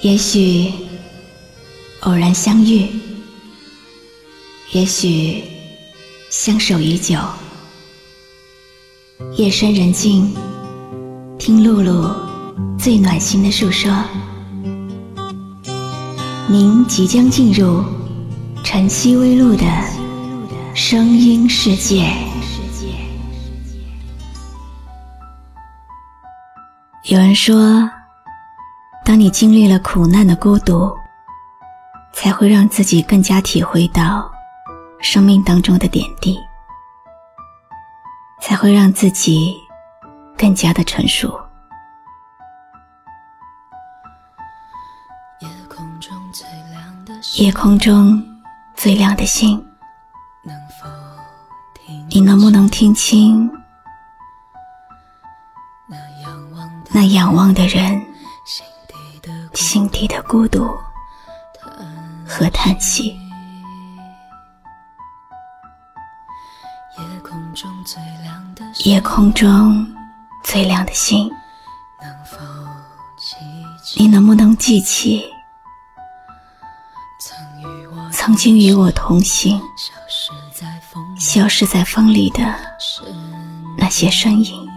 也许偶然相遇，也许相守已久。夜深人静，听露露最暖心的诉说。您即将进入晨曦微露的声音世界。有人说，当你经历了苦难的孤独，才会让自己更加体会到生命当中的点滴。才会让自己更加的成熟。夜空中最亮的星，夜空中最亮的星，你能不能听清那仰望的人心底的孤独和叹息？夜空中最亮的星，你能不能记起曾经与我同行、消失在风里的那些身影？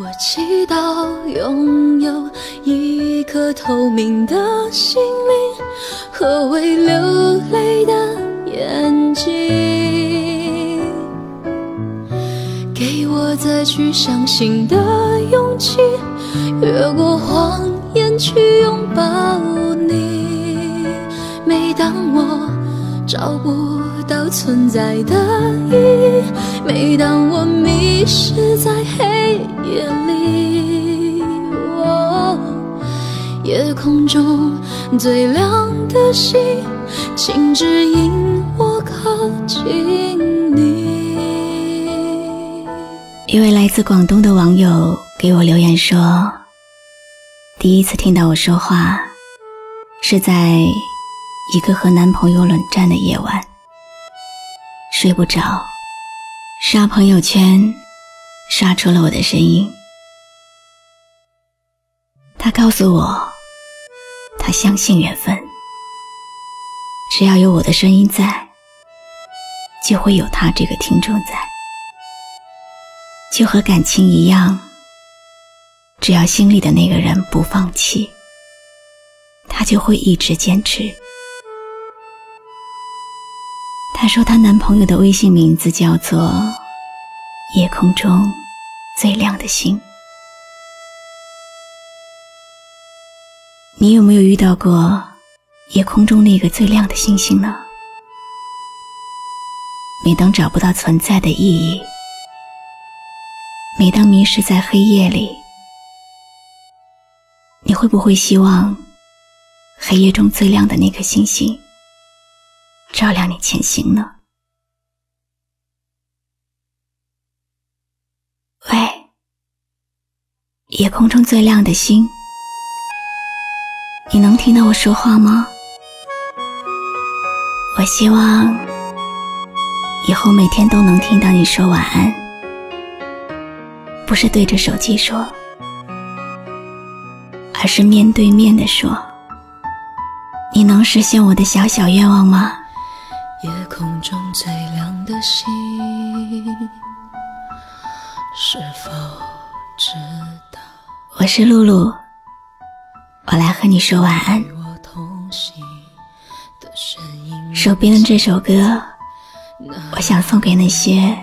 我祈祷拥有一颗透明的心灵和会流泪的眼睛。给我再去相信的勇气，越过谎言去拥抱你。每当我找不到存在的意义，每当我迷失在黑夜里，空中最亮的星，请指引我靠近你。一位来自广东的网友给我留言说：“第一次听到我说话，是在一个和男朋友冷战的夜晚，睡不着，刷朋友圈，刷出了我的声音。他告诉我，他相信缘分，只要有我的声音在，就会有他这个听众在。”就和感情一样，只要心里的那个人不放弃，他就会一直坚持。她说她男朋友的微信名字叫做“夜空中最亮的星”。你有没有遇到过夜空中那个最亮的星星呢？每当找不到存在的意义。每当迷失在黑夜里，你会不会希望黑夜中最亮的那颗星星照亮你前行呢？喂，夜空中最亮的星，你能听到我说话吗？我希望以后每天都能听到你说晚安。不是对着手机说，而是面对面的说。你能实现我的小小愿望吗？夜空中最亮的星，是否知道？我是露露，我来和你说晚安。手边的这首歌，我想送给那些。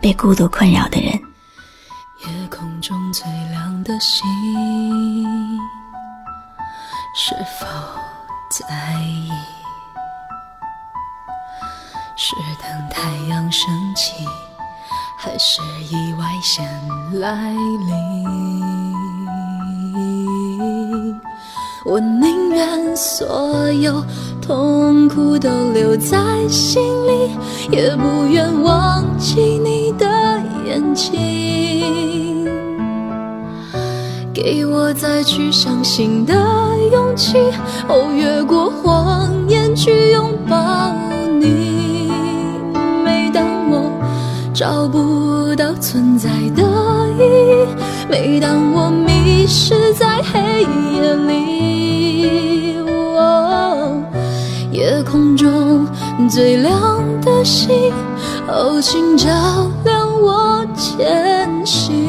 被孤独困扰的人。夜空中最亮的星，是否在意？是等太阳升起，还是意外先来临？我宁愿所有痛苦都留在心里，也不愿忘记你的眼睛。给我再去相信的勇气，哦，越过谎言去拥抱你。每当我找不到存在的意义，每当我迷失在黑夜里。我夜空中最亮的星哦请照亮我前行。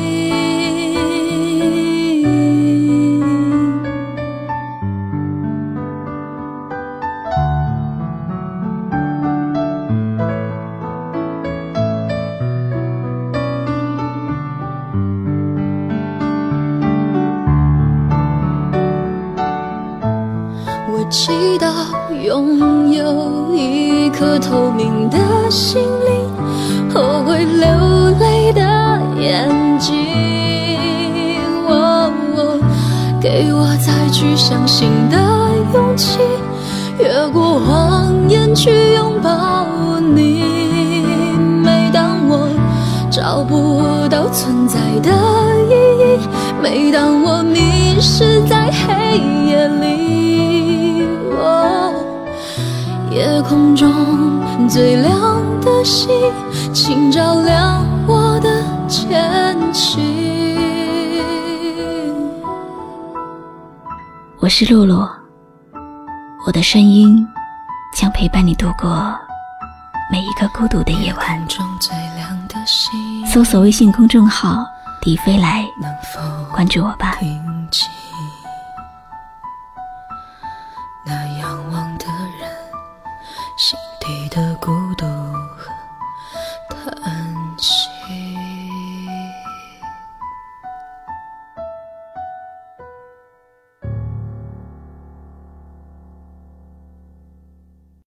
祈祷拥有一颗透明的心灵和会流泪的眼睛，给我再去相信的勇气，越过谎言去拥抱你。每当我找不到存在的意义，每当我迷失在黑夜里。夜空中最亮的星，请照亮我的前行。我是露露，我的声音将陪伴你度过每一个孤独的夜晚。搜索微信公众号“迪飞来”，关注我吧。